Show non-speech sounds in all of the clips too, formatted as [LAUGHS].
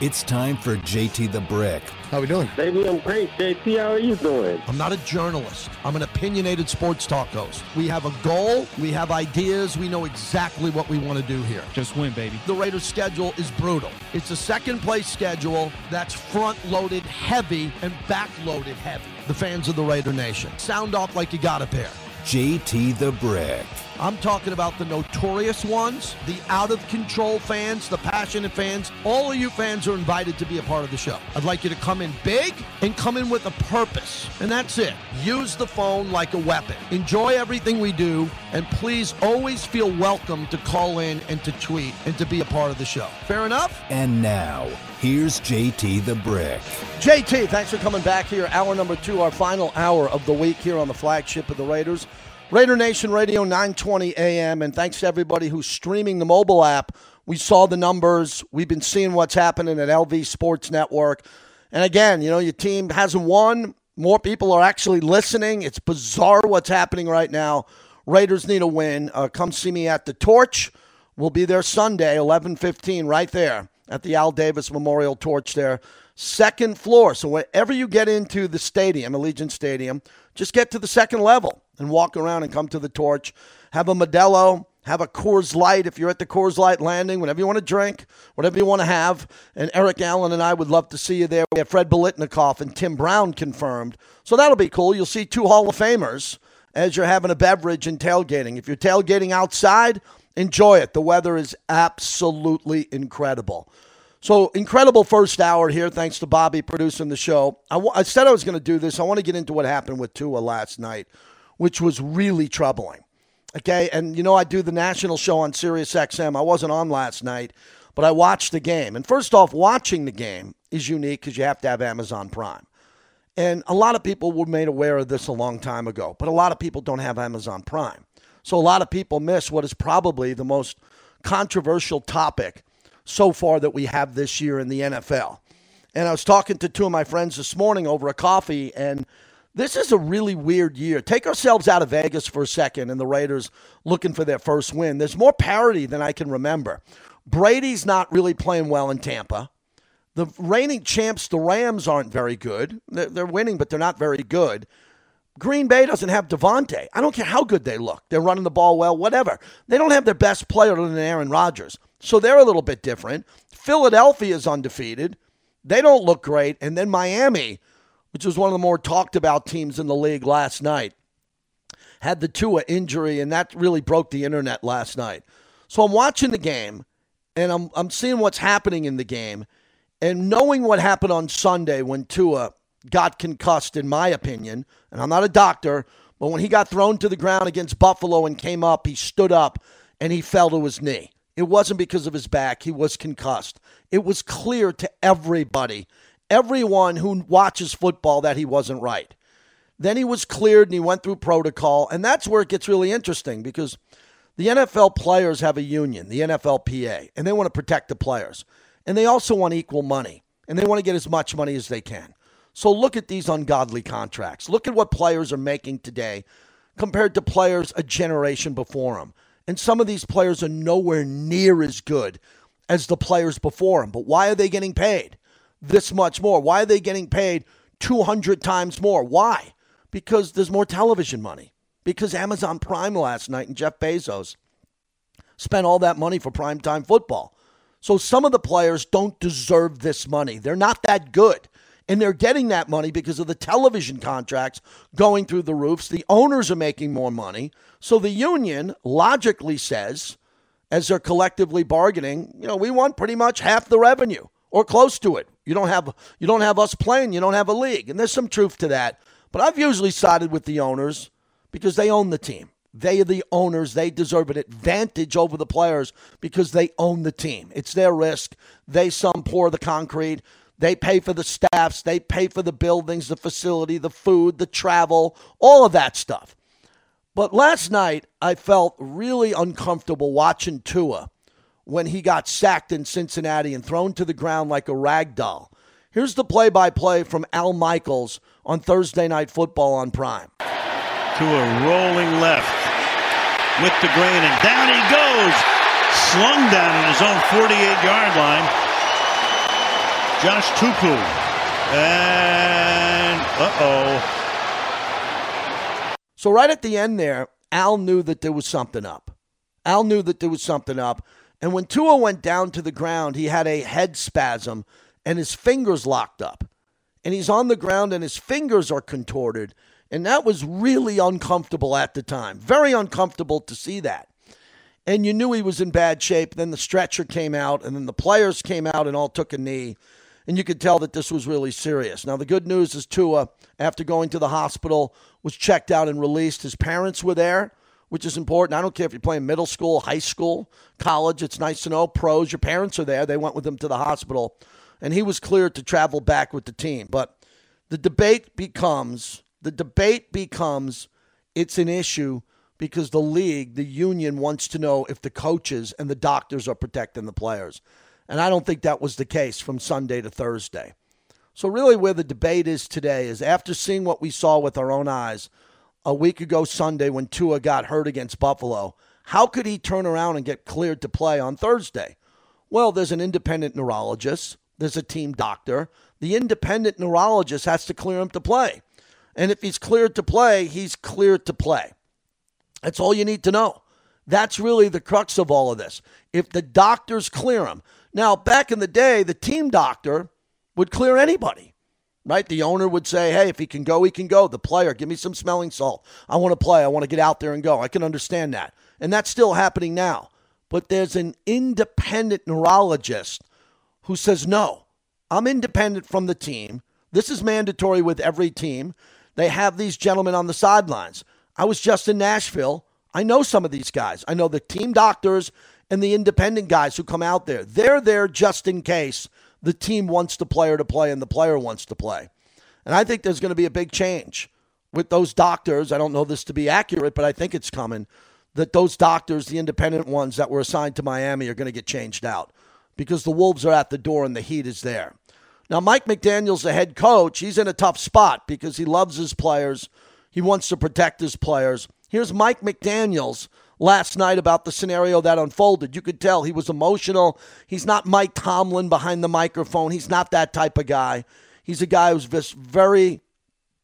It's time for JT the Brick. How we doing? Baby, I'm great. JT, how are you doing? I'm not a journalist. I'm an opinionated sports talk host. We have a goal, we have ideas, we know exactly what we want to do here. Just win, baby. The Raiders' schedule is brutal. It's a second place schedule that's front loaded heavy and back loaded heavy. The fans of the Raider Nation. Sound off like you got a pair. JT the Brick. I'm talking about the notorious ones, the out of control fans, the passionate fans. All of you fans are invited to be a part of the show. I'd like you to come in big and come in with a purpose. And that's it. Use the phone like a weapon. Enjoy everything we do. And please always feel welcome to call in and to tweet and to be a part of the show. Fair enough? And now, here's JT the Brick. JT, thanks for coming back here. Hour number two, our final hour of the week here on the flagship of the Raiders. Raider Nation Radio, 920 AM. And thanks to everybody who's streaming the mobile app. We saw the numbers. We've been seeing what's happening at LV Sports Network. And again, you know, your team hasn't won. More people are actually listening. It's bizarre what's happening right now. Raiders need a win. Uh, come see me at the Torch. We'll be there Sunday, 11:15, right there at the Al Davis Memorial Torch. There, second floor. So wherever you get into the stadium, Allegiant Stadium, just get to the second level and walk around and come to the Torch. Have a Modelo. Have a Coors Light if you're at the Coors Light landing, whatever you want to drink, whatever you want to have. And Eric Allen and I would love to see you there. We have Fred Biletnikoff and Tim Brown confirmed. So that'll be cool. You'll see two Hall of Famers as you're having a beverage and tailgating. If you're tailgating outside, enjoy it. The weather is absolutely incredible. So, incredible first hour here. Thanks to Bobby producing the show. I, w- I said I was going to do this. I want to get into what happened with Tua last night, which was really troubling. Okay. And, you know, I do the national show on Sirius XM. I wasn't on last night, but I watched the game. And first off, watching the game is unique because you have to have Amazon Prime. And a lot of people were made aware of this a long time ago, but a lot of people don't have Amazon Prime. So a lot of people miss what is probably the most controversial topic so far that we have this year in the NFL. And I was talking to two of my friends this morning over a coffee, and this is a really weird year. Take ourselves out of Vegas for a second and the Raiders looking for their first win. There's more parity than I can remember. Brady's not really playing well in Tampa. The reigning champs, the Rams, aren't very good. They're, winning, but they're not very good. Green Bay doesn't have Davante. I don't care how good they look. They're running the ball well, whatever. They don't have their best player other than Aaron Rodgers. So they're a little bit different. Philadelphia is undefeated. They don't look great. And then Miami, which was one of the more talked about teams in the league last night, had the Tua injury, and that really broke the internet last night. So I'm watching the game, and I'm, I'm seeing what's happening in the game, and knowing what happened on Sunday when Tua got concussed, in my opinion, and I'm not a doctor, but when he got thrown to the ground against Buffalo and came up, he stood up and he fell to his knee. It wasn't because of his back, he was concussed. It was clear to everybody, everyone who watches football, that he wasn't right. Then he was cleared and he went through protocol, and that's where it gets really interesting because the NFL players have a union, the NFLPA, and they want to protect the players. And they also want equal money, and they want to get as much money as they can. So look at these ungodly contracts. Look at what players are making today compared to players a generation before them. And some of these players are nowhere near as good as the players before them. But why are they getting paid this much more? Why are they getting paid 200 times more? Why? Because there's more television money. Because Amazon Prime last night and Jeff Bezos spent all that money for primetime football. So some of the players don't deserve this money. They're not that good. And they're getting that money because of the television contracts going through the roofs. The owners are making more money. So the union logically says, as they're collectively bargaining, you know, we want pretty much half the revenue or close to it. You don't have you don't have us playing, you don't have a league. And there's some truth to that. But I've usually sided with the owners because they own the team. They are the owners. They deserve an advantage over the players because they own the team. It's their risk. They some pour the concrete. They pay for the staffs, they pay for the buildings, the facility, the food, the travel, all of that stuff. But last night, I felt really uncomfortable watching Tua when he got sacked in Cincinnati and thrown to the ground like a rag doll. Here's the play by play from Al Michaels on Thursday Night Football on Prime. Tua rolling left with the grain, and down he goes, slung down in his own 48 yard line. Josh Tupou. And uh oh. So right at the end there, Al knew that there was something up. Al knew that there was something up. And when Tua went down to the ground, he had a head spasm and his fingers locked up. And he's on the ground and his fingers are contorted. And that was really uncomfortable at the time. Very uncomfortable to see that. And you knew he was in bad shape. Then the stretcher came out, and then the players came out and all took a knee. And you could tell that this was really serious. Now, the good news is Tua, after going to the hospital, was checked out and released. His parents were there, which is important. I don't care if you're playing middle school, high school, college. It's nice to know. Pros, your parents are there. They went with him to the hospital, and he was cleared to travel back with the team. But the debate becomes the debate becomes it's an issue because the league, the union wants to know if the coaches and the doctors are protecting the players. And I don't think that was the case from Sunday to Thursday. So, really, where the debate is today is after seeing what we saw with our own eyes a week ago Sunday when Tua got hurt against Buffalo, how could he turn around and get cleared to play on Thursday? Well, there's an independent neurologist, there's a team doctor. The independent neurologist has to clear him to play. And if he's cleared to play, he's cleared to play. That's all you need to know. That's really the crux of all of this. If the doctors clear him, now, back in the day, the team doctor would clear anybody, right? The owner would say, hey, if he can go, he can go. The player, give me some smelling salt. I want to play. I want to get out there and go. I can understand that. And that's still happening now. But there's an independent neurologist who says, no, I'm independent from the team. This is mandatory with every team. They have these gentlemen on the sidelines. I was just in Nashville. I know some of these guys. I know the team doctors and the independent guys who come out there. They're there just in case the team wants the player to play and the player wants to play. And I think there's going to be a big change with those doctors. I don't know this to be accurate, but I think it's coming that those doctors, the independent ones that were assigned to Miami, are going to get changed out because the Wolves are at the door and the heat is there. Now, Mike McDaniel's the head coach. He's in a tough spot because he loves his players. He wants to protect his players. Here's Mike McDaniels last night about the scenario that unfolded. You could tell he was emotional. He's not Mike Tomlin behind the microphone. He's not that type of guy. He's a guy who's very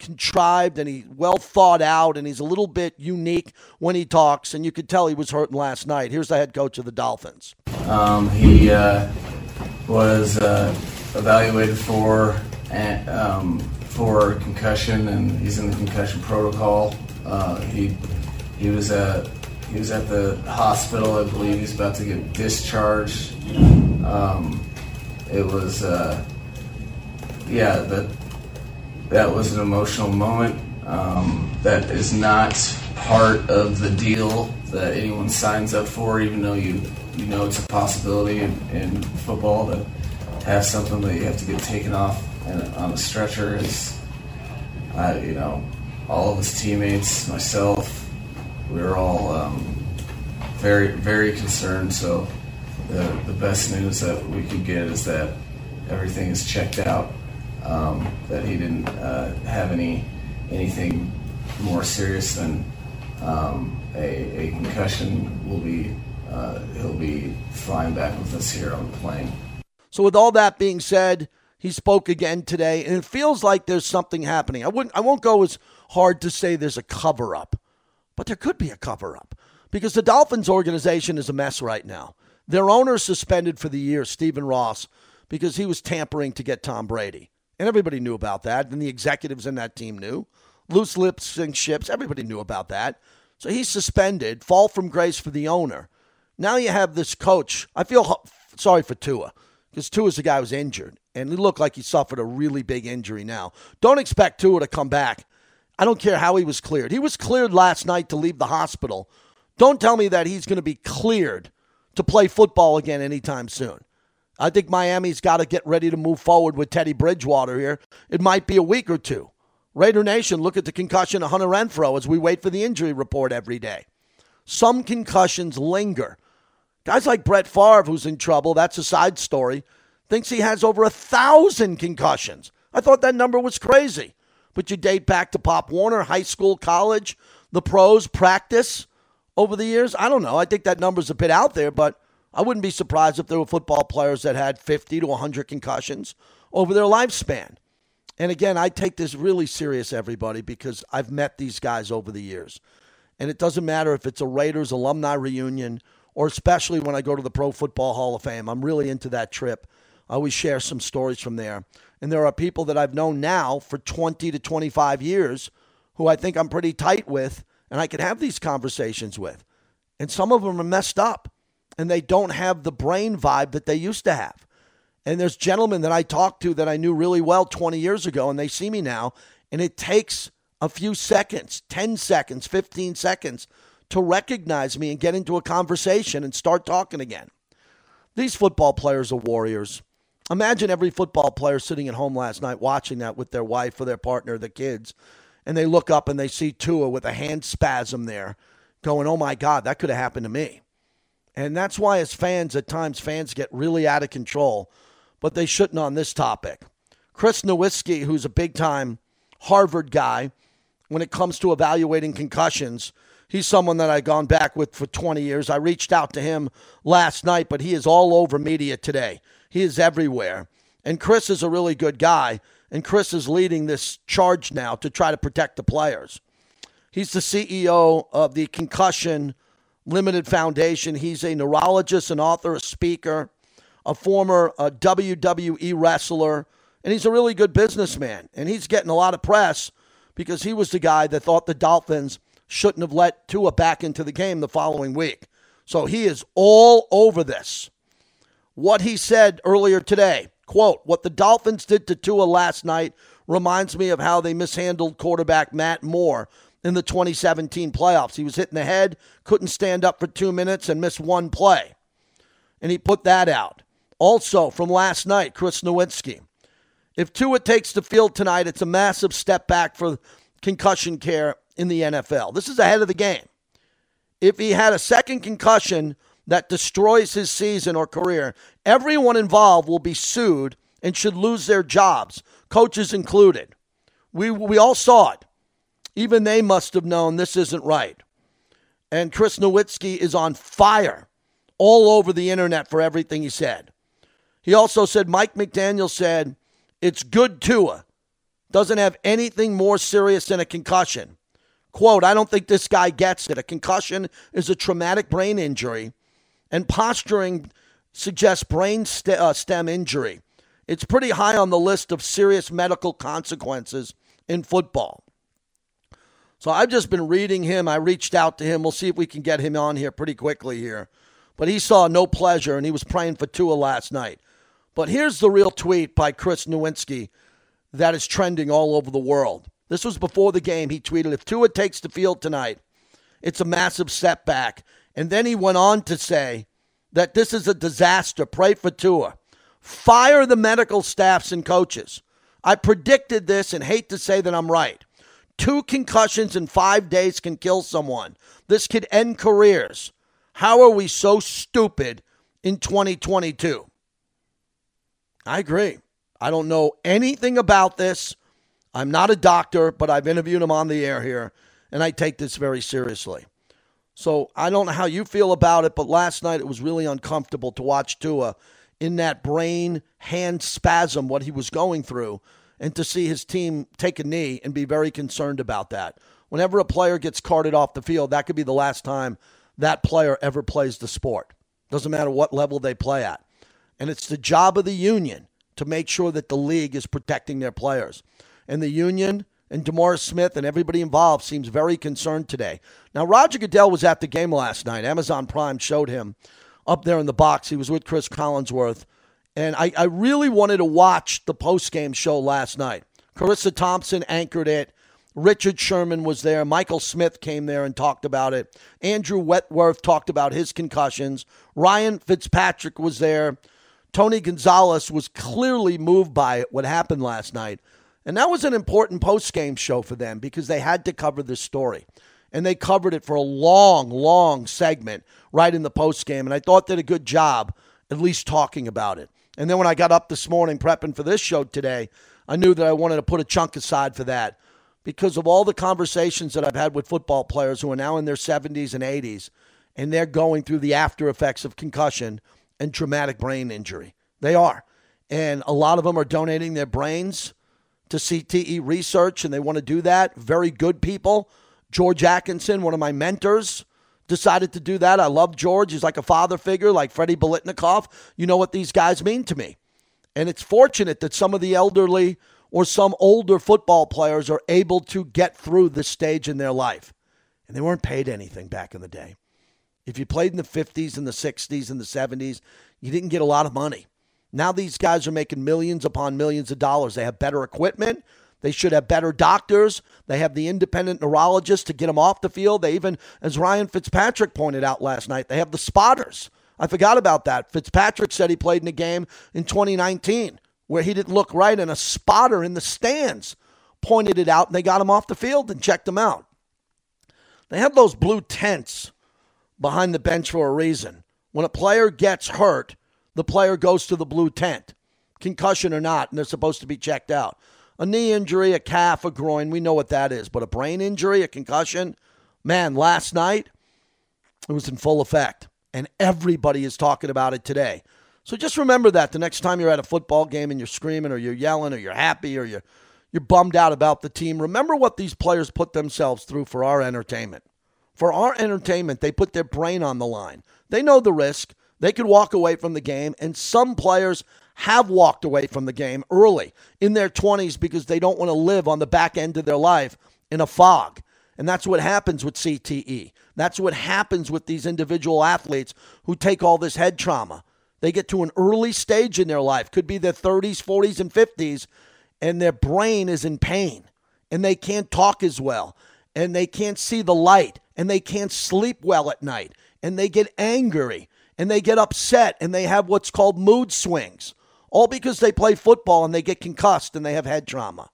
contrived and he well thought out and he's a little bit unique when he talks and you could tell he was hurting last night here's the head coach of the dolphins um, he uh, was uh, evaluated for um, for concussion and he's in the concussion protocol uh, he he was uh, he was at the hospital, I believe. He's about to get discharged. Um, it was, uh, yeah, that that was an emotional moment. Um, that is not part of the deal that anyone signs up for, even though you you know it's a possibility in, in football to have something that you have to get taken off and on a stretcher. Is, I, you know, all of his teammates, myself, we were all um, very, very concerned. So the, the best news that we could get is that everything is checked out. Um, that he didn't uh, have any anything more serious than um, a, a, concussion. Will be uh, he'll be flying back with us here on the plane. So with all that being said, he spoke again today, and it feels like there's something happening. I wouldn't I won't go as hard to say there's a cover up but there could be a cover up because the Dolphins organization is a mess right now. Their owner suspended for the year, Stephen Ross, because he was tampering to get Tom Brady. And everybody knew about that. And the executives in that team knew. Loose lips sink ships. Everybody knew about that. So he's suspended, fall from grace for the owner. Now you have this coach. I feel sorry for Tua because Tua's the guy who's injured. And he looked like he suffered a really big injury now. Don't expect Tua to come back I don't care how he was cleared. He was cleared last night to leave the hospital. Don't tell me that he's going to be cleared to play football again anytime soon. I think Miami's got to get ready to move forward with Teddy Bridgewater here. It might be a week or two. Raider Nation, look at the concussion of Hunter Renfrow as we wait for the injury report every day. Some concussions linger. Guys like Brett Favre, who's in trouble, that's a side story, thinks he has over a thousand concussions. I thought that number was crazy but you date back to Pop Warner, high school, college, the pros, practice over the years. I don't know. I think that number's a bit out there, but I wouldn't be surprised if there were football players that had 50 to 100 concussions over their lifespan. And again, I take this really serious, everybody, because I've met these guys over the years. And it doesn't matter if it's a Raiders alumni reunion or especially when I go to the Pro Football Hall of Fame. I'm really into that trip. I always share some stories from there. And there are people that I've known now for 20 to 25 years who I think I'm pretty tight with and I can have these conversations with. And some of them are messed up and they don't have the brain vibe that they used to have. And there's gentlemen that I talked to that I knew really well 20 years ago, and they see me now, and it takes a few seconds 10 seconds, 15 seconds to recognize me and get into a conversation and start talking again. These football players are warriors. Imagine every football player sitting at home last night watching that with their wife or their partner, the kids, and they look up and they see Tua with a hand spasm there, going, oh my God, that could have happened to me. And that's why, as fans, at times fans get really out of control, but they shouldn't on this topic. Chris Nowinski, who's a big time Harvard guy when it comes to evaluating concussions, he's someone that I've gone back with for 20 years. I reached out to him last night, but he is all over media today. He is everywhere. And Chris is a really good guy, and Chris is leading this charge now to try to protect the players. He's the CEO of the Concussion Limited Foundation. He's a neurologist, an author, a speaker, a former uh, WWE wrestler, and he's a really good businessman. And he's getting a lot of press because he was the guy that thought the Dolphins shouldn't have let Tua back into the game the following week. So he is all over this. What he said earlier today, quote, what the Dolphins did to Tua last night reminds me of how they mishandled quarterback Matt Moore in the 2017 playoffs. He was hitting the head, couldn't stand up for two minutes, and missed one play. And he put that out. Also, from last night, Chris Nowinski. If Tua takes the field tonight, it's a massive step back for concussion care in the NFL. This is ahead of the game. If he had a second concussion that destroys his season or career, everyone involved will be sued and should lose their jobs, coaches included. We, we all saw it. Even they must have known this isn't right. And Chris Nowinski is on fire all over the internet for everything he said. He also said Mike McDaniel said it's good Tua doesn't have anything more serious than a concussion. Quote, I don't think this guy gets it. A concussion is a traumatic brain injury, and posturing suggests brain st- uh, stem injury. It's pretty high on the list of serious medical consequences in football. So I've just been reading him. I reached out to him. We'll see if we can get him on here pretty quickly here. But he saw no pleasure and he was praying for Tua last night. But here's the real tweet by Chris Nowinski that is trending all over the world. This was before the game. He tweeted, If Tua takes the field tonight, it's a massive setback. And then he went on to say that this is a disaster. Pray for Tua. Fire the medical staffs and coaches. I predicted this and hate to say that I'm right. Two concussions in five days can kill someone. This could end careers. How are we so stupid in 2022? I agree. I don't know anything about this. I'm not a doctor, but I've interviewed him on the air here, and I take this very seriously. So I don't know how you feel about it, but last night it was really uncomfortable to watch Tua in that brain hand spasm, what he was going through and to see his team take a knee and be very concerned about that. Whenever a player gets carted off the field, that could be the last time that player ever plays the sport. Doesn't matter what level they play at. And it's the job of the union to make sure that the league is protecting their players. And the union and DeMaurice Smith and everybody involved seems very concerned today. Now, Roger Goodell was at the game last night. Amazon Prime showed him up there in the box. He was with Chris Collinsworth and I, I really wanted to watch the post game show last night. Charissa Thompson anchored it. Richard Sherman was there. Michael Smith came there and talked about it. Andrew Whitworth talked about his concussions. Ryan Fitzpatrick was there. Tony Gonzalez was clearly moved by it, what happened last night. And that was an important post game show for them because they had to cover this story. And they covered it for a long, long segment right in the post game. And I thought they did a good job at least talking about it. And then when I got up this morning prepping for this show today, I knew that I wanted to put a chunk aside for that because of all the conversations that I've had with football players who are now in their 70s and 80s. and they're going through the after effects of concussion and traumatic brain injury. They are. And a lot of them are donating their brains to CTE research, and they want to do that. Very good people. George Atkinson, one of my mentors, decided to do that. I love George. He's like a father figure, like Freddie Biletnikoff. You know what these guys mean to me. And it's fortunate that some of the elderly or some older football players are able to get through this stage in their life. And they weren't paid anything back in the day. If you played in the 50s and the 60s and the 70s, you didn't get a lot of money. Now these guys are making millions upon millions of dollars. They have better equipment. They should have better doctors. They have the independent neurologist to get them off the field. They even, as Ryan Fitzpatrick pointed out last night, they have the spotters. I forgot about that. Fitzpatrick said he played in a game in 2019 where he didn't look right, and a spotter in the stands pointed it out, and they got him off the field and checked him out. They have those blue tents behind the bench for a reason. When a player gets hurt, the player goes to the blue tent, concussion or not, and they're supposed to be checked out. A knee injury, a calf, a groin, we know what that is. But a brain injury, a concussion, man, last night, it was in full effect. And everybody is talking about it today. So just remember that the next time you're at a football game and you're screaming or you're yelling or you're happy or you're, you're bummed out about the team, remember what these players put themselves through for our entertainment. For our entertainment, they put their brain on the line. They know the risk. They could walk away from the game, and some players have walked away from the game early in their 20s because they don't want to live on the back end of their life in a fog. And that's what happens with CTE. That's what happens with these individual athletes who take all this head trauma. They get to an early stage in their life, could be their 30s, 40s, and 50s, and their brain is in pain and they can't talk as well and they can't see the light and they can't sleep well at night and they get angry and they get upset and they have what's called mood swings, all because they play football and they get concussed and they have head trauma.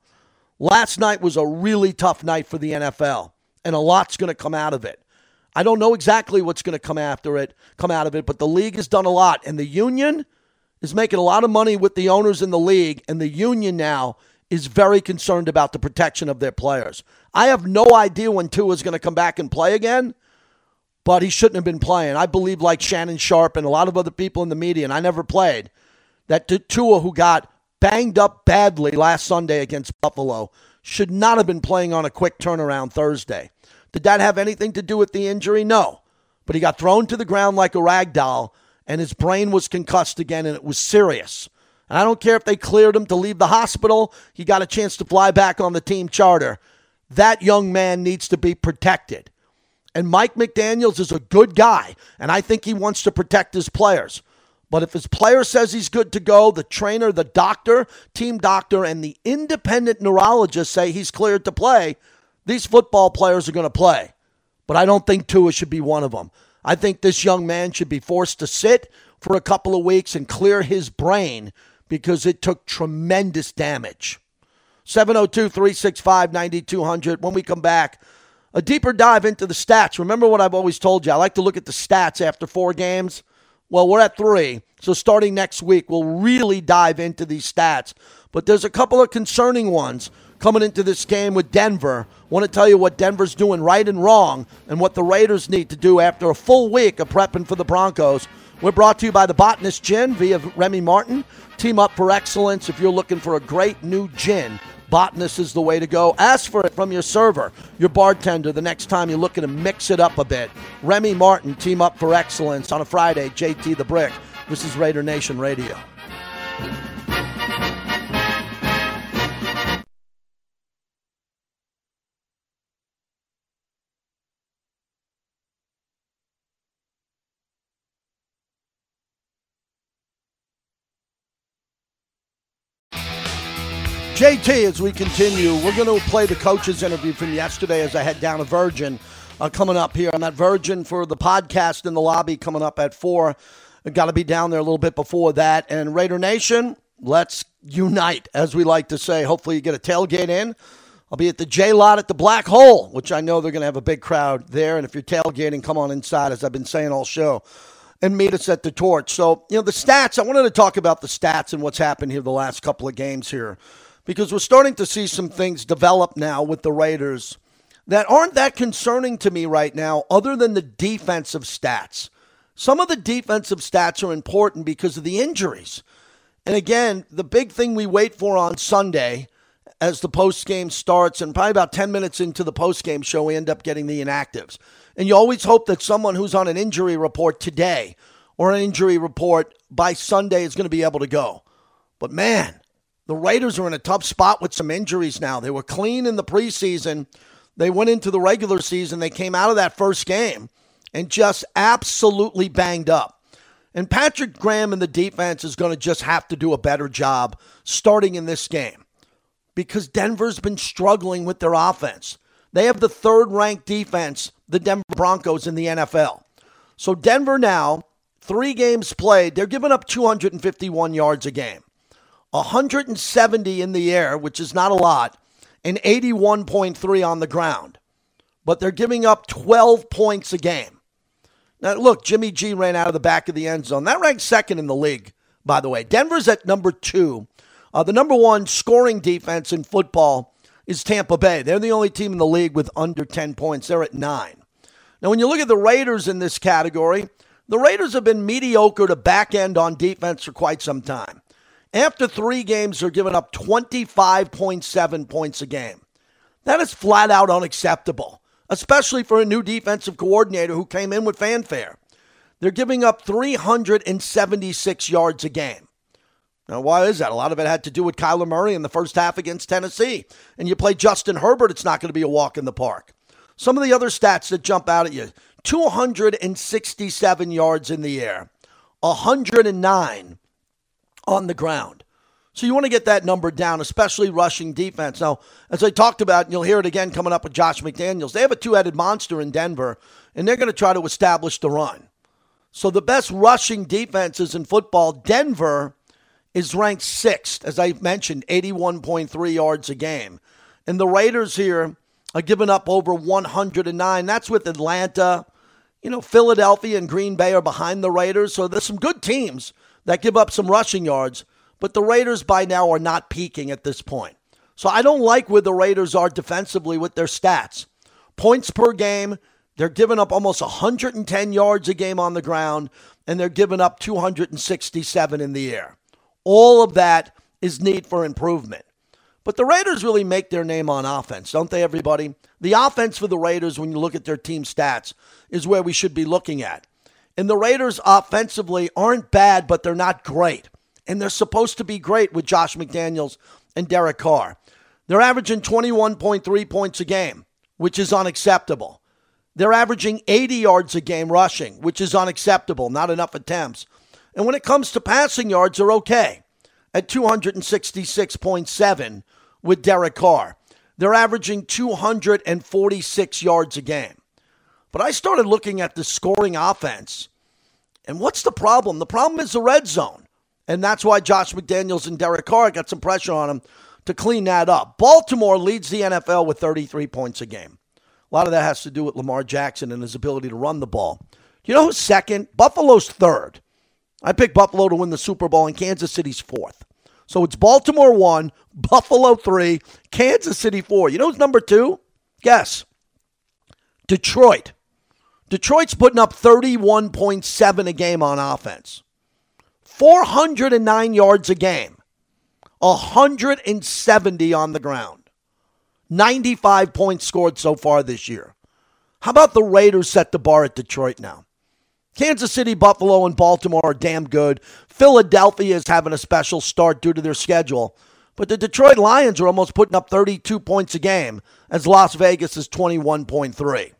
Last night was a really tough night for the NFL, and a lot's going to come out of it. I don't know exactly what's going to come after it, come out of it, but the league has done a lot, and the union is making a lot of money with the owners in the league, and the union now is very concerned about the protection of their players. I have no idea when Tua is going to come back and play again, but he shouldn't have been playing. I believe, like Shannon Sharpe and a lot of other people in the media, and I never played, that Tua, who got banged up badly last Sunday against Buffalo, should not have been playing on a quick turnaround Thursday. Did that have anything to do with the injury? No. But he got thrown to the ground like a rag doll, and his brain was concussed again, and it was serious. And I don't care if they cleared him to leave the hospital, he got a chance to fly back on the team charter. That young man needs to be protected. And Mike McDaniels is a good guy, and I think he wants to protect his players. But if his player says he's good to go, the trainer, the doctor, team doctor, and the independent neurologist say he's cleared to play, these football players are going to play. But I don't think Tua should be one of them. I think this young man should be forced to sit for a couple of weeks and clear his brain because it took tremendous damage. 702 365 9200. When we come back, a deeper dive into the stats. Remember what I've always told you? I like to look at the stats after four games. Well, we're at three. So starting next week, we'll really dive into these stats. But there's a couple of concerning ones coming into this game with Denver. Want to tell you what Denver's doing right and wrong and what the Raiders need to do after a full week of prepping for the Broncos. We're brought to you by the Botanist Gin via Remy Martin. Team up for excellence if you're looking for a great new gin. Botanist is the way to go. Ask for it from your server, your bartender, the next time you're looking to mix it up a bit. Remy Martin, team up for excellence on a Friday. JT the Brick. This is Raider Nation Radio. JT, as we continue, we're going to play the coach's interview from yesterday as I head down to Virgin. Uh, coming up here. I'm at Virgin for the podcast in the lobby coming up at 4. I've got to be down there a little bit before that. And Raider Nation, let's unite, as we like to say. Hopefully, you get a tailgate in. I'll be at the J Lot at the Black Hole, which I know they're going to have a big crowd there. And if you're tailgating, come on inside, as I've been saying all show, and meet us at the Torch. So, you know, the stats, I wanted to talk about the stats and what's happened here the last couple of games here because we're starting to see some things develop now with the Raiders that aren't that concerning to me right now, other than the defensive stats. Some of the defensive stats are important because of the injuries. And again, the big thing we wait for on Sunday as the post game starts, and probably about 10 minutes into the post game show, we end up getting the inactives. And you always hope that someone who's on an injury report today or an injury report by Sunday is going to be able to go. But man, the Raiders are in a tough spot with some injuries now. They were clean in the preseason. They went into the regular season. They came out of that first game and just absolutely banged up. And Patrick Graham and the defense is going to just have to do a better job starting in this game because Denver's been struggling with their offense. They have the third ranked defense, the Denver Broncos, in the NFL. So Denver now, three games played, they're giving up 251 yards a game, 170 in the air, which is not a lot, and 81.3 on the ground. But they're giving up 12 points a game. Now, look, Jimmy G ran out of the back of the end zone. That ranks second in the league, by the way. Denver's at number two. Uh, the number one scoring defense in football is Tampa Bay. They're the only team in the league with under 10 points. They're at nine. Now, when you look at the Raiders in this category, the Raiders have been mediocre to back end on defense for quite some time. After three games, they're giving up 25.7 points a game. That is flat out unacceptable, especially for a new defensive coordinator who came in with fanfare. They're giving up 376 yards a game. Now, why is that? A lot of it had to do with Kyler Murray in the first half against Tennessee. And you play Justin Herbert, it's not going to be a walk in the park. Some of the other stats that jump out at you 267 yards in the air, 109 on the ground. So you want to get that number down, especially rushing defense. Now, as I talked about, and you'll hear it again coming up with Josh McDaniels, they have a two headed monster in Denver, and they're going to try to establish the run. So the best rushing defenses in football, Denver is ranked sixth, as I mentioned, 81.3 yards a game. And the Raiders here are giving up over 109. That's with Atlanta. You know, Philadelphia and Green Bay are behind the Raiders. So there's some good teams that give up some rushing yards, but the Raiders by now are not peaking at this point. So I don't like where the Raiders are defensively with their stats. Points per game, they're giving up almost 110 yards a game on the ground, and they're giving up 267 in the air. All of that is need for improvement. But the Raiders really make their name on offense, don't they, everybody? The offense for the Raiders, when you look at their team stats, is where we should be looking at. And the Raiders offensively aren't bad, but they're not great. And they're supposed to be great with Josh McDaniels and Derek Carr. They're averaging 21.3 points a game, which is unacceptable. They're averaging 80 yards a game rushing, which is unacceptable, not enough attempts. And when it comes to passing yards, they're okay at 266.7 with Derek Carr. They're averaging 246 yards a game. But I started looking at the scoring offense. And what's the problem? The problem is the red zone. And that's why Josh McDaniels and Derek Carr got some pressure on him to clean that up. Baltimore leads the NFL with 33 points a game. A lot of that has to do with Lamar Jackson and his ability to run the ball. You know who's second? Buffalo's third. I picked Buffalo to win the Super Bowl, and Kansas City's fourth. So it's Baltimore one, Buffalo three, Kansas City four. You know who's number two? Guess. Detroit. Detroit's putting up 31.7 a game on offense, 409 yards a game, 170 on the ground, 95 points scored so far this year. How about the Raiders set the bar at Detroit now? Kansas City, Buffalo, and Baltimore are damn good. Philadelphia is having a special start due to their schedule. But the Detroit Lions are almost putting up 32 points a game, as Las Vegas is 21.3.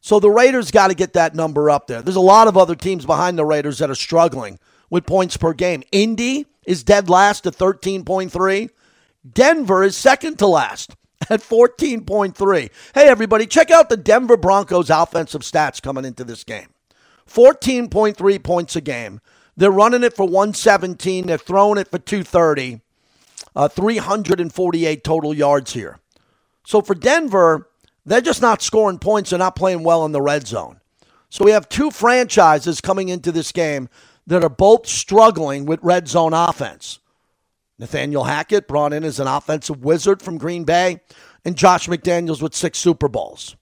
So the Raiders got to get that number up there. There's a lot of other teams behind the Raiders that are struggling with points per game. Indy is dead last at 13.3. Denver is second to last [LAUGHS] at 14.3. Hey, everybody, check out the Denver Broncos offensive stats coming into this game 14.3 points a game. They're running it for 117, they're throwing it for 230, uh, 348 total yards here. So for Denver, they're just not scoring points. They're not playing well in the red zone. So we have two franchises coming into this game that are both struggling with red zone offense. Nathaniel Hackett brought in as an offensive wizard from Green Bay, and Josh McDaniels with six Super Bowls.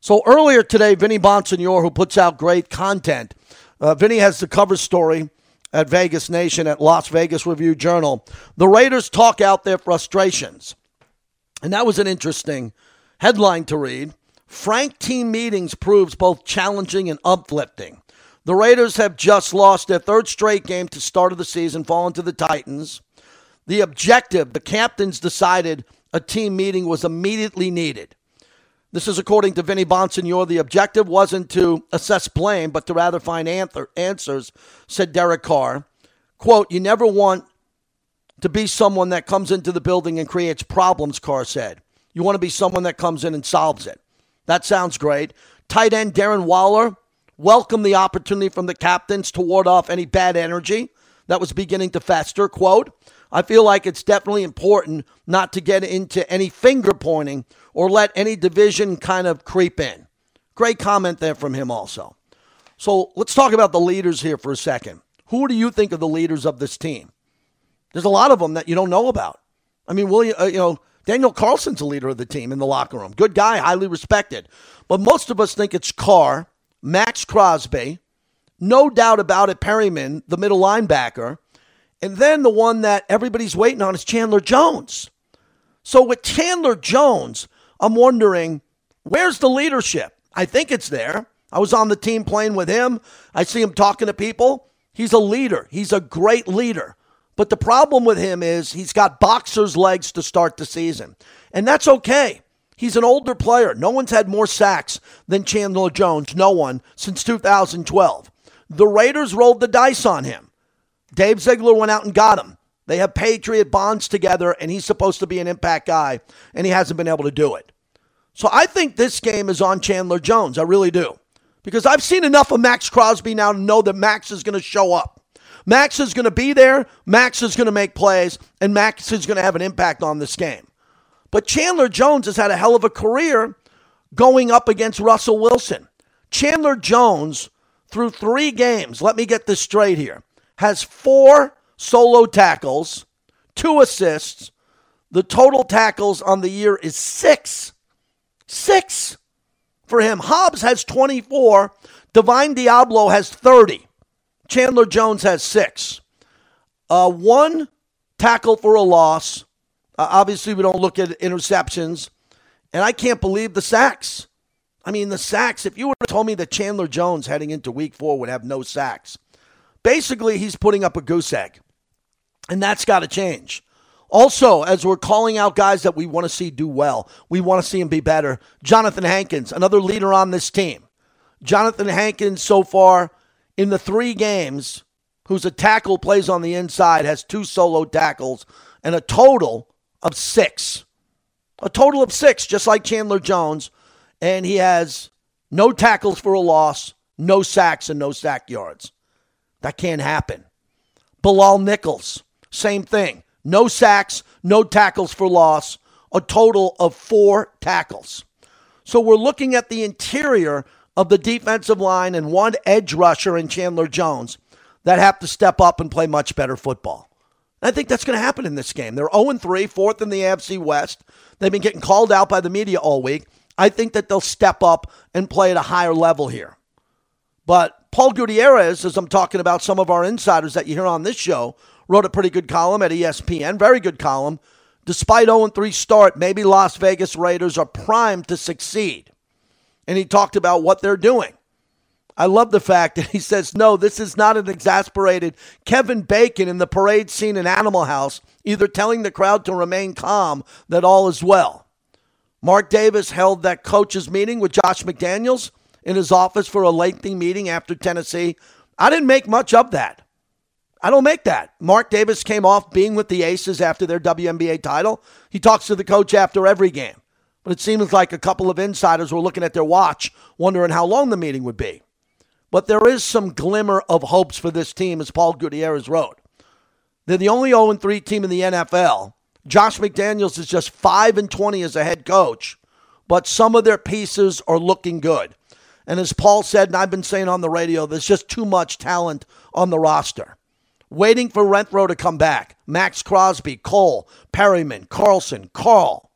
So earlier today, Vinny Bonsignore, who puts out great content, uh, Vinny has the cover story at Vegas Nation at Las Vegas Review Journal. The Raiders talk out their frustrations. And that was an interesting headline to read. Frank team meetings proves both challenging and uplifting. The Raiders have just lost their third straight game to start of the season, falling to the Titans. The objective, the captains decided a team meeting was immediately needed. This is according to Vinny Bonsignore. The objective wasn't to assess blame, but to rather find answer, answers, said Derek Carr. Quote, you never want to be someone that comes into the building and creates problems, Carr said. You want to be someone that comes in and solves it. That sounds great. Tight end Darren Waller welcomed the opportunity from the captains to ward off any bad energy that was beginning to fester. Quote, I feel like it's definitely important not to get into any finger pointing or let any division kind of creep in. Great comment there from him also. So let's talk about the leaders here for a second. Who do you think are the leaders of this team? There's a lot of them that you don't know about. I mean, William, uh, you know, Daniel Carlson's a leader of the team in the locker room. Good guy, highly respected. But most of us think it's Carr, Maxx Crosby, no doubt about it, Perryman, the middle linebacker, and then the one that everybody's waiting on is Chandler Jones. So with Chandler Jones, I'm wondering where's the leadership? I think it's there. I was on the team playing with him. I see him talking to people. He's a leader. He's a great leader. But the problem with him is he's got boxer's legs to start the season. And that's okay. He's an older player. No one's had more sacks than Chandler Jones. No one since 2012. The Raiders rolled the dice on him. Dave Ziegler went out and got him. They have Patriot bonds together, and he's supposed to be an impact guy, and he hasn't been able to do it. So I think this game is on Chandler Jones. I really do. Because I've seen enough of Maxx Crosby now to know that Max is going to show up. Max is going to be there, Max is going to make plays, and Max is going to have an impact on this game. But Chandler Jones has had a hell of a career going up against Russell Wilson. Chandler Jones, through three games, let me get this straight here has four solo tackles, two assists. The total tackles on the year is six. Six for him. Hobbs has 24. Divine Deablo has 30. Chandler Jones has six. Uh, one tackle for a loss. Uh, obviously, we don't look at interceptions. And I can't believe the sacks. I mean, the sacks. If you would have told me that Chandler Jones heading into week four would have no sacks, Basically, he's putting up a goose egg, and that's got to change. Also, as we're calling out guys that we want to see do well, we want to see him be better. Jonathan Hankins, another leader on this team. Jonathan Hankins, so far in the three games, who's a tackle plays on the inside, has two solo tackles and a total of six. A total of six, just like Chandler Jones. And he has no tackles for a loss, no sacks, and no sack yards. That can't happen. Bilal Nichols, same thing. No sacks, no tackles for loss, a total of four tackles. So we're looking at the interior of the defensive line and one edge rusher in Chandler Jones that have to step up and play much better football. I think that's going to happen in this game. They're 0 3, fourth in the AFC West. They've been getting called out by the media all week. I think that they'll step up and play at a higher level here. But Paul Gutierrez, as I'm talking about some of our insiders that you hear on this show, wrote a pretty good column at ESPN, very good column. Despite 0 3 start, maybe Las Vegas Raiders are primed to succeed. And he talked about what they're doing. I love the fact that he says, no, this is not an exasperated Kevin Bacon in the parade scene in Animal House, either telling the crowd to remain calm that all is well. Mark Davis held that coaches meeting with Josh McDaniels in his office for a lengthy meeting after Tennessee. I didn't make much of that. I don't make that. Mark Davis came off being with the Aces after their WNBA title. He talks to the coach after every game. But it seems like a couple of insiders were looking at their watch, wondering how long the meeting would be. But there is some glimmer of hopes for this team, as Paul Gutierrez wrote. They're the only 0 3 team in the NFL. Josh McDaniels is just 5 and 20 as a head coach, but some of their pieces are looking good. And as Paul said, and I've been saying on the radio, there's just too much talent on the roster. Waiting for Renfrow to come back. Maxx Crosby, Cole, Perryman, Carlson, Carl.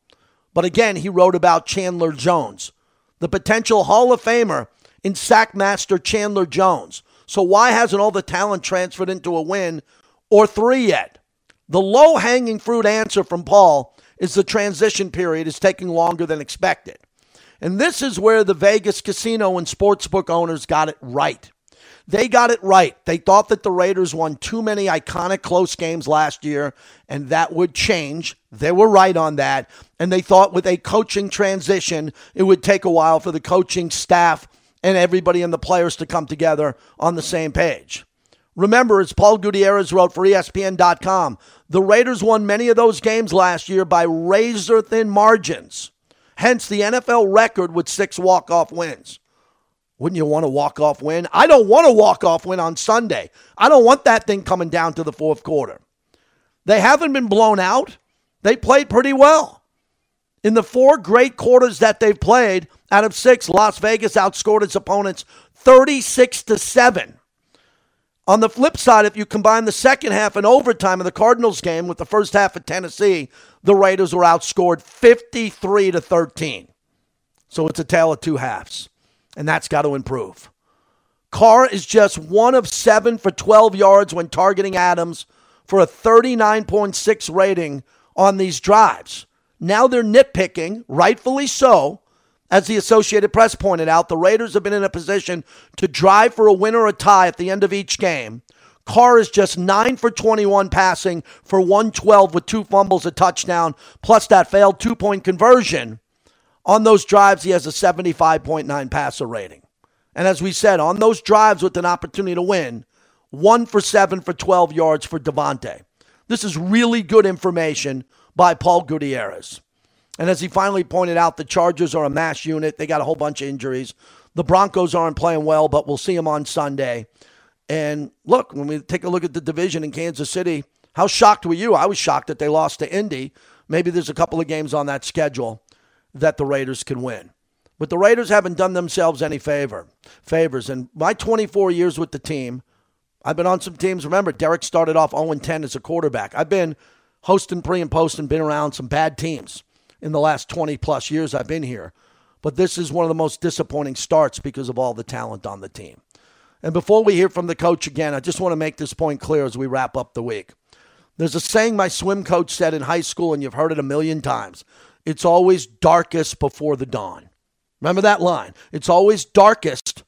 But again, he wrote about Chandler Jones, the potential Hall of Famer in Sackmaster Chandler Jones. So why hasn't all the talent transferred into a win or three yet? The low hanging fruit answer from Paul is the transition period is taking longer than expected. And this is where the Vegas casino and sportsbook owners got it right. They got it right. They thought that the Raiders won too many iconic close games last year, and that would change. They were right on that. And they thought with a coaching transition, it would take a while for the coaching staff and everybody and the players to come together on the same page. Remember, as Paul Gutierrez wrote for ESPN.com, the Raiders won many of those games last year by razor thin margins. Hence the NFL record with six walk off wins. Wouldn't you want a walk off win? I don't want a walk off win on Sunday. I don't want that thing coming down to the fourth quarter. They haven't been blown out. They played pretty well. In the four great quarters that they've played, out of six, Las Vegas outscored its opponents 36 to 7. On the flip side, if you combine the second half and overtime of the Cardinals game with the first half of Tennessee, the Raiders were outscored 53 to 13. So it's a tale of two halves and that's got to improve. Carr is just one of seven for 12 yards when targeting Adams for a 39.6 rating on these drives. Now they're nitpicking, rightfully so. As the Associated Press pointed out, the Raiders have been in a position to drive for a win or a tie at the end of each game. Carr is just 9 for 21 passing for 112 with two fumbles, a touchdown, plus that failed two point conversion. On those drives, he has a 75.9 passer rating. And as we said, on those drives with an opportunity to win, one for seven for 12 yards for Davante. This is really good information by Paul Gutierrez. And as he finally pointed out, the Chargers are a mass unit. They got a whole bunch of injuries. The Broncos aren't playing well, but we'll see them on Sunday. And look, when we take a look at the division in Kansas City, how shocked were you? I was shocked that they lost to Indy. Maybe there's a couple of games on that schedule that the Raiders can win. But the Raiders haven't done themselves any favor favors. And my 24 years with the team, I've been on some teams. Remember, Derek started off 0 10 as a quarterback. I've been hosting pre and post and been around some bad teams in the last 20 plus years I've been here. But this is one of the most disappointing starts because of all the talent on the team. And before we hear from the coach again, I just want to make this point clear as we wrap up the week. There's a saying my swim coach said in high school, and you've heard it a million times it's always darkest before the dawn. Remember that line? It's always darkest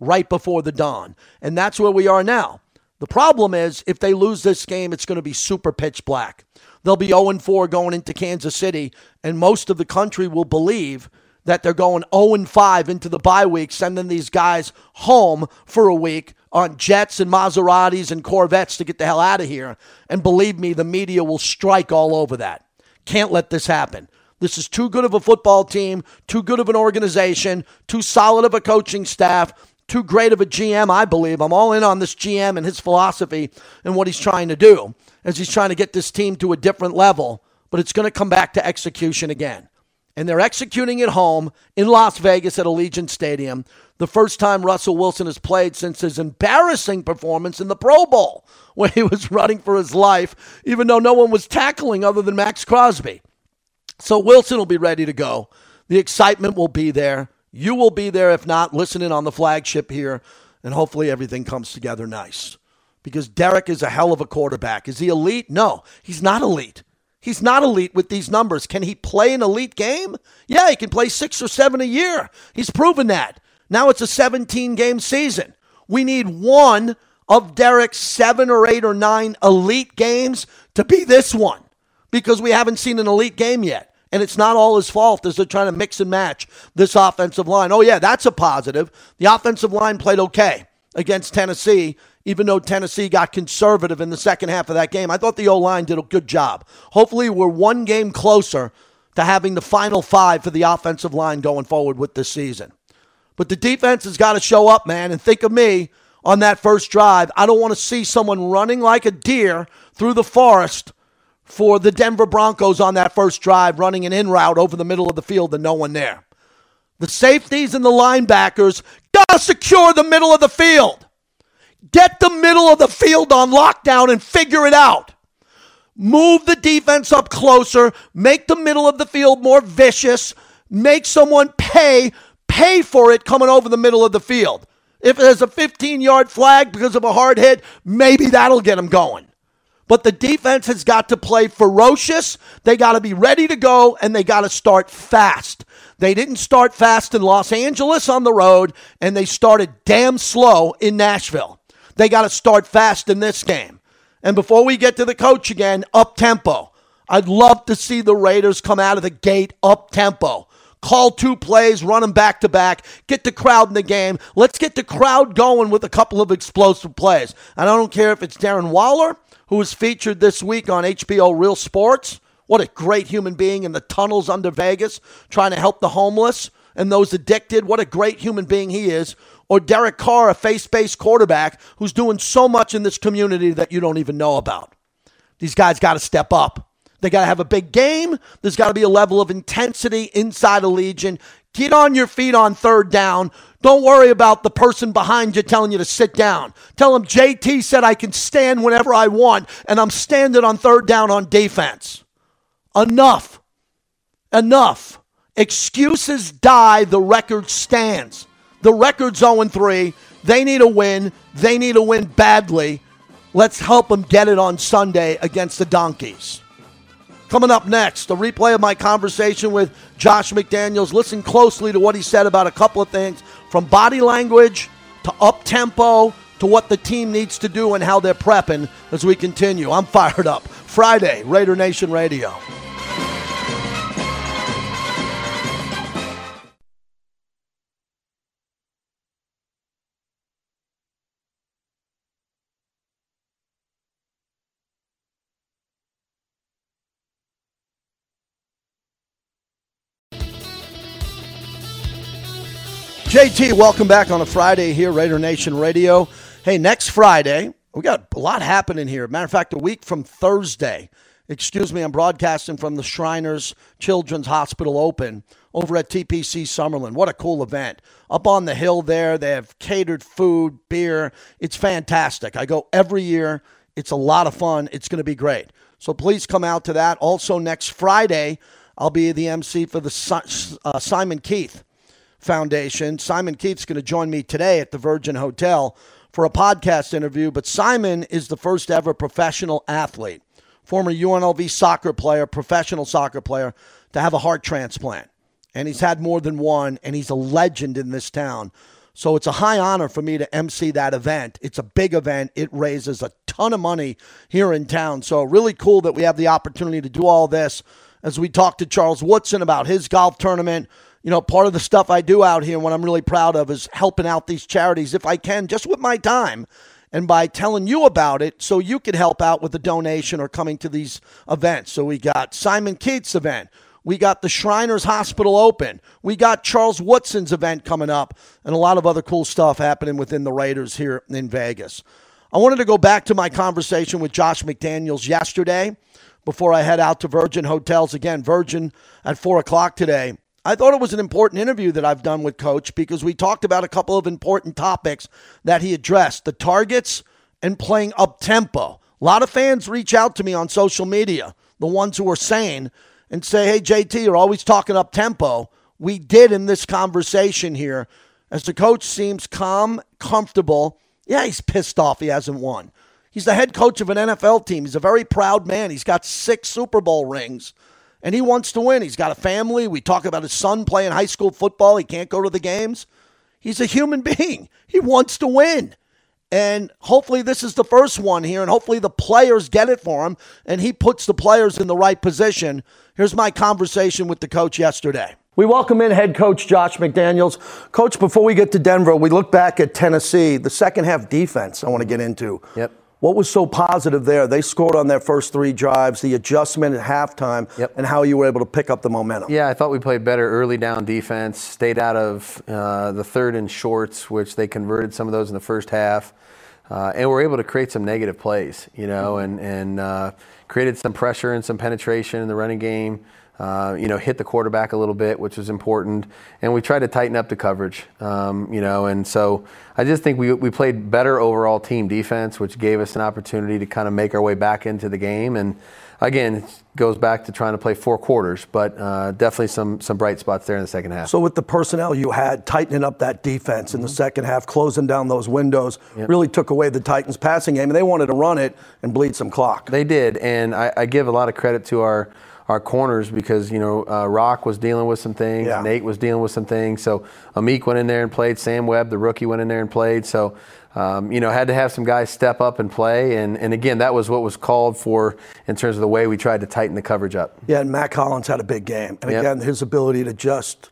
right before the dawn. And that's where we are now. The problem is, if they lose this game, it's going to be super pitch black. They'll be 0 4 going into Kansas City, and most of the country will believe that they're going 0 5 into the bye week, sending these guys home for a week on jets and Maseratis and Corvettes to get the hell out of here. And believe me, the media will strike all over that. Can't let this happen. This is too good of a football team, too good of an organization, too solid of a coaching staff, too great of a GM, I believe. I'm all in on this GM and his philosophy and what he's trying to do as he's trying to get this team to a different level. But it's going to come back to execution again. And they're executing at home in Las Vegas at Allegiant Stadium. The first time Russell Wilson has played since his embarrassing performance in the Pro Bowl, [LAUGHS] where he was running for his life, even though no one was tackling other than Maxx Crosby. So Wilson will be ready to go. The excitement will be there. You will be there, if not, listening on the flagship here, and hopefully everything comes together nice. Because Derek is a hell of a quarterback. Is he elite? No, he's not elite. He's not elite with these numbers. Can he play an elite game? Yeah, he can play six or seven a year. He's proven that. Now it's a 17 game season. We need one of Derek's seven or eight or nine elite games to be this one because we haven't seen an elite game yet. And it's not all his fault as they're trying to mix and match this offensive line. Oh, yeah, that's a positive. The offensive line played okay against Tennessee, even though Tennessee got conservative in the second half of that game. I thought the O line did a good job. Hopefully, we're one game closer to having the final five for the offensive line going forward with this season. But the defense has got to show up, man. And think of me on that first drive. I don't want to see someone running like a deer through the forest for the Denver Broncos on that first drive, running an in route over the middle of the field and no one there. The safeties and the linebackers gotta secure the middle of the field. Get the middle of the field on lockdown and figure it out. Move the defense up closer, make the middle of the field more vicious, make someone pay, pay for it coming over the middle of the field. If there's a 15 yard flag because of a hard hit, maybe that'll get them going. But the defense has got to play ferocious. They got to be ready to go and they got to start fast. They didn't start fast in Los Angeles on the road and they started damn slow in Nashville. They got to start fast in this game. And before we get to the coach again, up tempo. I'd love to see the Raiders come out of the gate up tempo. Call two plays, run them back to back, get the crowd in the game. Let's get the crowd going with a couple of explosive plays. And I don't care if it's Darren Waller who was featured this week on HBO Real Sports. What a great human being in the tunnels under Vegas trying to help the homeless and those addicted. What a great human being he is. Or Derek Carr, a face based quarterback who's doing so much in this community that you don't even know about. These guys got to step up. They got to have a big game. There's got to be a level of intensity inside Allegiant. Get on your feet on third down. Don't worry about the person behind you telling you to sit down. Tell them JT said I can stand whenever I want, and I'm standing on third down on defense. Enough. Enough. Excuses die, the record stands. The record's 0 3. They need a win. They need a win badly. Let's help them get it on Sunday against the Donkeys. Coming up next, a replay of my conversation with Josh McDaniels. Listen closely to what he said about a couple of things from body language to up tempo to what the team needs to do and how they're prepping as we continue. I'm fired up. Friday, Raider Nation Radio. JT, welcome back on a Friday here, Raider Nation Radio. Hey, next Friday, we got a lot happening here. Matter of fact, a week from Thursday, excuse me, I'm broadcasting from the Shriners Children's Hospital Open over at TPC Summerlin. What a cool event. Up on the hill there, they have catered food, beer. It's fantastic. I go every year. It's a lot of fun. It's going to be great. So please come out to that. Also, next Friday, I'll be the MC for the uh, Simon Keith Foundation. Simon Keith's going to join me today at the Virgin Hotel for a podcast interview. But Simon is the first ever professional athlete, former UNLV soccer player, professional soccer player, to have a heart transplant. And he's had more than one, and he's a legend in this town. So it's a high honor for me to MC that event. It's a big event. It raises a ton of money here in town. So really cool that we have the opportunity to do all this as we talk to Charles Woodson about his golf tournament you know, part of the stuff I do out here, what I'm really proud of is helping out these charities if I can, just with my time and by telling you about it so you can help out with a donation or coming to these events. So we got Simon Keith's event. We got the Shriners Hospital Open. We got Charles Woodson's event coming up and a lot of other cool stuff happening within the Raiders here in Vegas. I wanted to go back to my conversation with Josh McDaniels yesterday before I head out to Virgin Hotels again. Virgin at 4 o'clock today. I thought it was an important interview that I've done with Coach because we talked about a couple of important topics that he addressed the targets and playing up tempo. A lot of fans reach out to me on social media, the ones who are sane, and say, Hey, JT, you're always talking up tempo. We did in this conversation here, as the coach seems calm, comfortable. Yeah, he's pissed off he hasn't won. He's the head coach of an NFL team. He's a very proud man. He's got six Super Bowl rings and he wants to win. He's got a family. We talk about his son playing high school football. He can't go to the games. He's a human [LAUGHS] being. He wants to win. And hopefully, this is the first one here, and hopefully, the players get it for him, and he puts the players in the right position. Here's my conversation with the coach yesterday. We welcome in head coach Josh McDaniels. Coach, before we get to Denver, we look back at Tennessee, the second half defense I want to get into. Yep. What was so positive there? They scored on their first three drives, the adjustment at halftime, yep. and how you were able to pick up the momentum. Yeah, I thought we played better early down defense, stayed out of uh, the third and shorts, which they converted some of those in the first half, uh, and we're able to create some negative plays, you know, and, and uh, created some pressure and some penetration in the running game. Uh, you know, hit the quarterback a little bit, which was important, and we tried to tighten up the coverage. Um, you know, and so I just think we we played better overall team defense, which gave us an opportunity to kind of make our way back into the game. And again, it goes back to trying to play four quarters, but uh, definitely some some bright spots there in the second half. So with the personnel you had, tightening up that defense in the second half, closing down those windows, really took away the Titans' passing game, and they wanted to run it and bleed some clock. They did, and I, I give a lot of credit to our our corners because you know uh, Rock was dealing with some things, Yeah. Nate was dealing with some things. So Amik went in there and played. Sam Webb, the rookie, went in there and played. So um, you know had to have some guys step up and play. And and again, that was what was called for in terms of the way we tried to tighten the coverage up. Yeah, and Mack Hollins had a big game. And Yep. again, his ability to just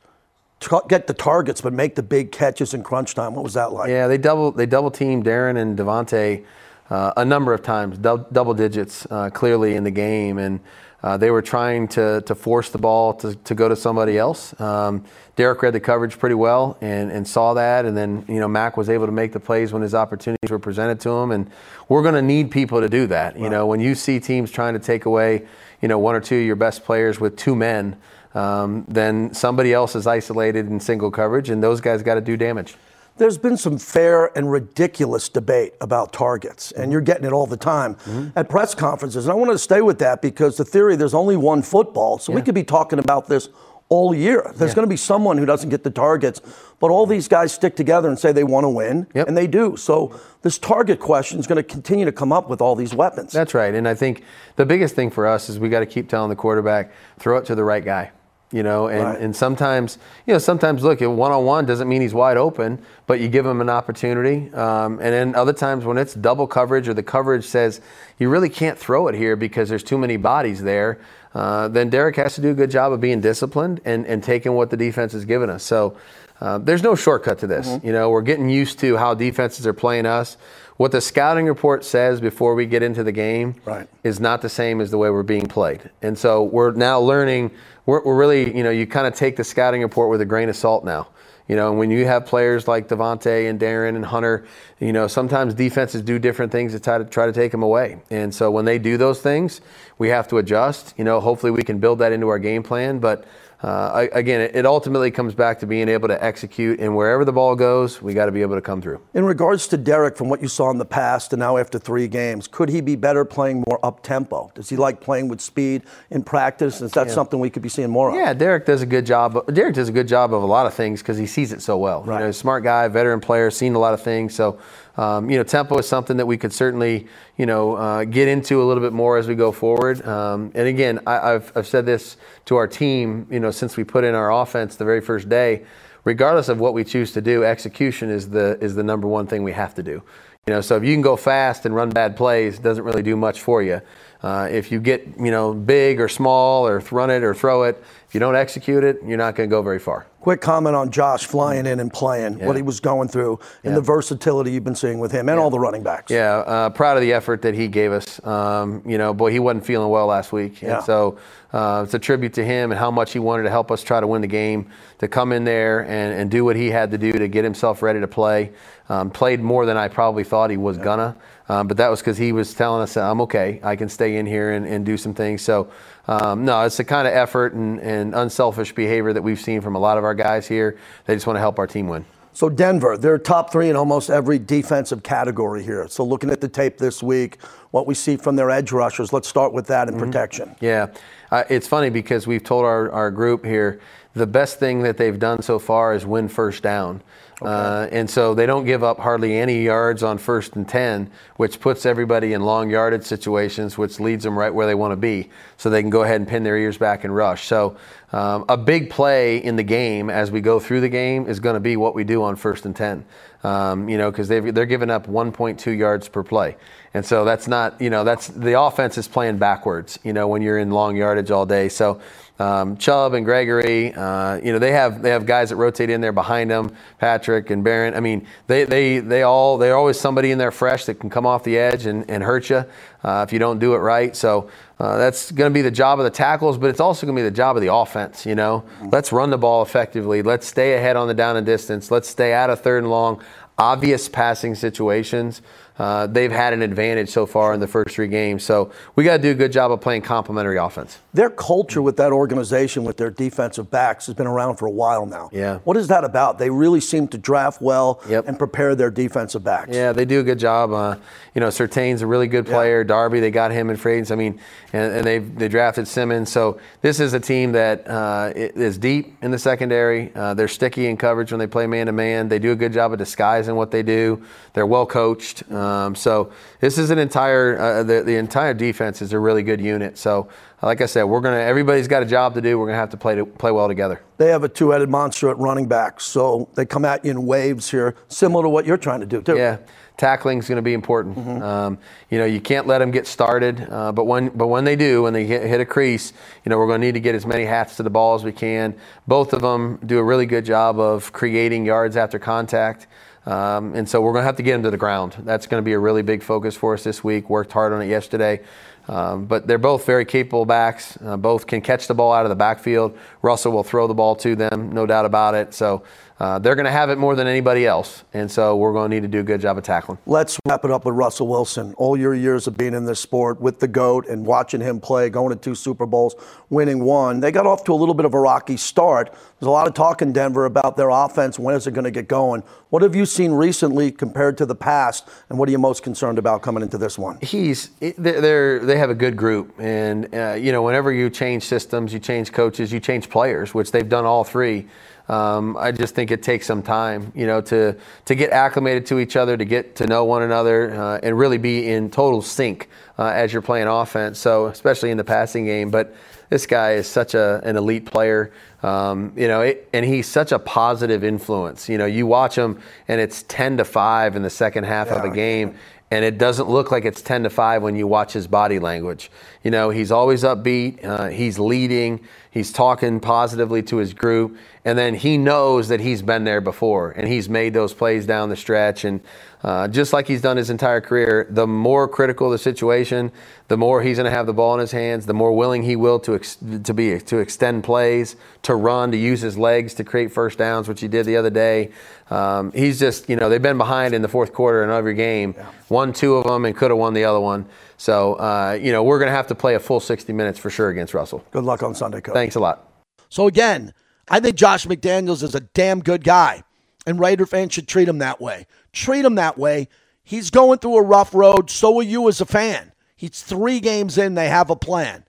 get the targets but make the big catches in crunch time. What was that like? Yeah, they double they double teamed Darren and Davante uh, a number of times, dou- double digits uh, clearly in the game, and uh, they were trying to to force the ball to, to go to somebody else. Um, Derek read the coverage pretty well and, and saw that, and then you know Mack was able to make the plays when his opportunities were presented to him, and we're going to need people to do that. You know, when you see teams trying to take away you know one or two of your best players with two men. Um, then somebody else is isolated in single coverage, and those guys got to do damage. There's been some fair and ridiculous debate about targets, and mm-hmm. you're getting it all the time mm-hmm. at press conferences. And I wanted to stay with that because the theory there's only one football, so we could be talking about this all year. There's going to be someone who doesn't get the targets, but all these guys stick together and say they want to win, Yep. and they do. So this target question is going to continue to come up with all these weapons. That's right. And I think the biggest thing for us is we got to keep telling the quarterback, throw it to the right guy. You know, and, Right. and sometimes, you know, sometimes look, one on one doesn't mean he's wide open, but you give him an opportunity. Um, and then other times when it's double coverage or the coverage says you really can't throw it here because there's too many bodies there, uh, then Derek has to do a good job of being disciplined and, and taking what the defense has given us. So uh, there's no shortcut to this. Mm-hmm. You know, we're getting used to how defenses are playing us. What the scouting report says before we get into the game Right. is not the same as the way we're being played. And so we're now learning, we're, we're really, you know, you kind of take the scouting report with a grain of salt now. You know, when you have players like Davante and Darren and Hunter, you know, sometimes defenses do different things to try to try to take them away. And so when they do those things, we have to adjust. You know, hopefully we can build that into our game plan. But uh, again, it, ultimately comes back to being able to execute. And wherever the ball goes, we got to be able to come through. In regards to Derek, from what you saw in the past and now after three games, could he be better playing more up tempo? Does he like playing with speed in practice? Is that something we could be seeing more of? Yeah, Derek does a good job. Derek does a good job of a lot of things because he sees it so well. Right. You know, smart guy, veteran player, seen a lot of things. So, um, you know, tempo is something that we could certainly, you know, uh, get into a little bit more as we go forward. Um, and again, I, I've, I've said this to our team, you know, since we put in our offense the very first day. Regardless of what we choose to do, execution is the is the number one thing we have to do. You know, so if you can go fast and run bad plays, it doesn't really do much for you. Uh, if you get you know big or small or run it or throw it, if you don't execute it, you're not going to go very far. Quick comment on Josh flying in and playing, what he was going through, and the versatility you've been seeing with him and all the running backs. Yeah, uh, proud of the effort that he gave us. Um, you know, boy, he wasn't feeling well last week, and so uh, it's a tribute to him and how much he wanted to help us try to win the game. To come in there and, and do what he had to do to get himself ready to play. Um, played more than I probably thought he was gonna, um, but that was because he was telling us, "I'm okay. I can stay in here and, and do some things." So. Um, no, it's the kind of effort and, and unselfish behavior that we've seen from a lot of our guys here. They just want to help our team win. So Denver, they're top three in almost every defensive category here. So looking at the tape this week, what we see from their edge rushers, let's start with that in Mm-hmm. protection. Yeah, uh, it's funny because we've told our, our group here the best thing that they've done so far is win first down. Uh, and so they don't give up hardly any yards on first and 10, which puts everybody in long yardage situations, which leads them right where they want to be. So they can go ahead and pin their ears back and rush. So um, a big play in the game as we go through the game is going to be what we do on first and 10. Um, you know, because they're giving up 1.2 yards per play. And so that's not, you know, that's the offense is playing backwards, you know, when you're in long yardage all day. So um, Chubb and Gregory, uh, you know, they have they have guys that rotate in there behind them, Patrick and Barron. I mean, they they they all they're always somebody in there fresh that can come off the edge and, and hurt you uh, if you don't do it right. So uh, that's going to be the job of the tackles, but it's also going to be the job of the offense. You know, let's run the ball effectively. Let's stay ahead on the down and distance. Let's stay out of third and long obvious passing situations. Uh, they've had an advantage so far in the first three games. So we got to do a good job of playing complementary offense. Their culture with that organization, with their defensive backs, has been around for a while now. Yeah. What is that about? They really seem to draft well Yep. and prepare their defensive backs. Yeah, they do a good job. Uh, you know, Surtain's a really good player. Darby, they got him in free. I mean, and, and they they drafted Simmons. So this is a team that uh, is deep in the secondary. Uh, they're sticky in coverage when they play man to man. They do a good job of disguising what they do. They're well coached. Um, so this is an entire uh, the the entire defense is a really good unit. So. Like I said, we're gonna. Everybody's got a job to do. We're gonna have to play to play well together. They have a two-headed monster at running back, so they come at you in waves here, similar to what you're trying to do too. Yeah, tackling is going to be important. Um, you know, you can't let them get started, uh, but when but when they do, when they hit, hit a crease, you know, we're going to need to get as many hats to the ball as we can. Both of them do a really good job of creating yards after contact. Um, and so we're going to have to get them to the ground. That's going to be a really big focus for us this week. Worked hard on it yesterday. Um, but they're both very capable backs. Uh, both can catch the ball out of the backfield. Russell will throw the ball to them, no doubt about it. So uh, they're going to have it more than anybody else. And so we're going to need to do a good job of tackling. Let's wrap it up with Russell Wilson. All your years of being in this sport with the GOAT and watching him play, going to two Super Bowls, winning one. They got off to a little bit of a rocky start. There's a lot of talk in Denver about their offense. When is it going to get going? What have you seen recently compared to the past? And what are you most concerned about coming into this one? he's they're, they're have a good group and uh, you know whenever you change systems you change coaches you change players which they've done all three um, I just think it takes some time you know to to get acclimated to each other to get to know one another uh, and really be in total sync uh, as you're playing offense. So especially in the passing game. But this guy is such a, an elite player. Um, you know it, and he's such a positive influence. You know you watch him and it's 10 to 5 in the second half of a game and it doesn't look like it's 10 to 5 when you watch his body language. You know, he's always upbeat, uh, he's leading, he's talking positively to his group, and then he knows that he's been there before and he's made those plays down the stretch. And uh, just like he's done his entire career, the more critical the situation, the more he's going to have the ball in his hands, the more willing he will to ex- to be to extend plays, to run, to use his legs to create first downs, which he did the other day. Um, he's just, you know, they've been behind in the fourth quarter in every game, won two of them and could have won the other one. So, uh, you know, we're going to have to play a full 60 minutes for sure against Russell. Good luck on Sunday, Coach. Thanks a lot. So again, I think Josh McDaniels is a damn good guy, and Raider fans should treat him that way. Treat him that way. He's going through a rough road. So are you as a fan. He's three games in. They have a plan.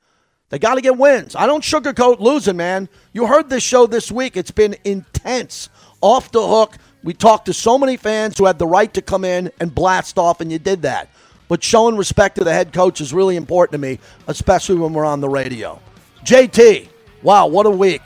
They got to get wins. I don't sugarcoat losing, man. You heard this show this week. It's been intense, off the hook. We talked to so many fans who had the right to come in and blast off, and you did that. But showing respect to the head coach is really important to me, especially when we're on the radio. JT, wow, what a week.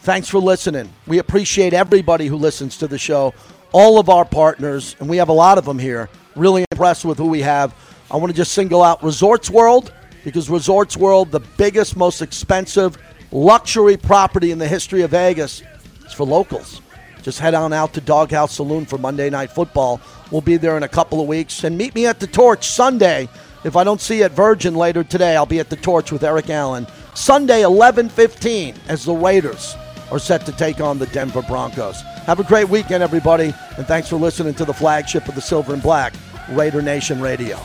Thanks for listening. We appreciate everybody who listens to the show, all of our partners, and we have a lot of them here. Really impressed with who we have. I want to just single out Resorts World because Resorts World, the biggest, most expensive luxury property in the history of Vegas, is for locals. Just head on out to Doghouse Saloon for Monday Night Football. We'll be there in a couple of weeks. And meet me at the Torch Sunday. If I don't see you at Virgin later today, I'll be at the Torch with Eric Allen. Sunday, 11:15, as the Raiders are set to take on the Denver Broncos. Have a great weekend, everybody, and thanks for listening to the flagship of the Silver and Black, Raider Nation Radio.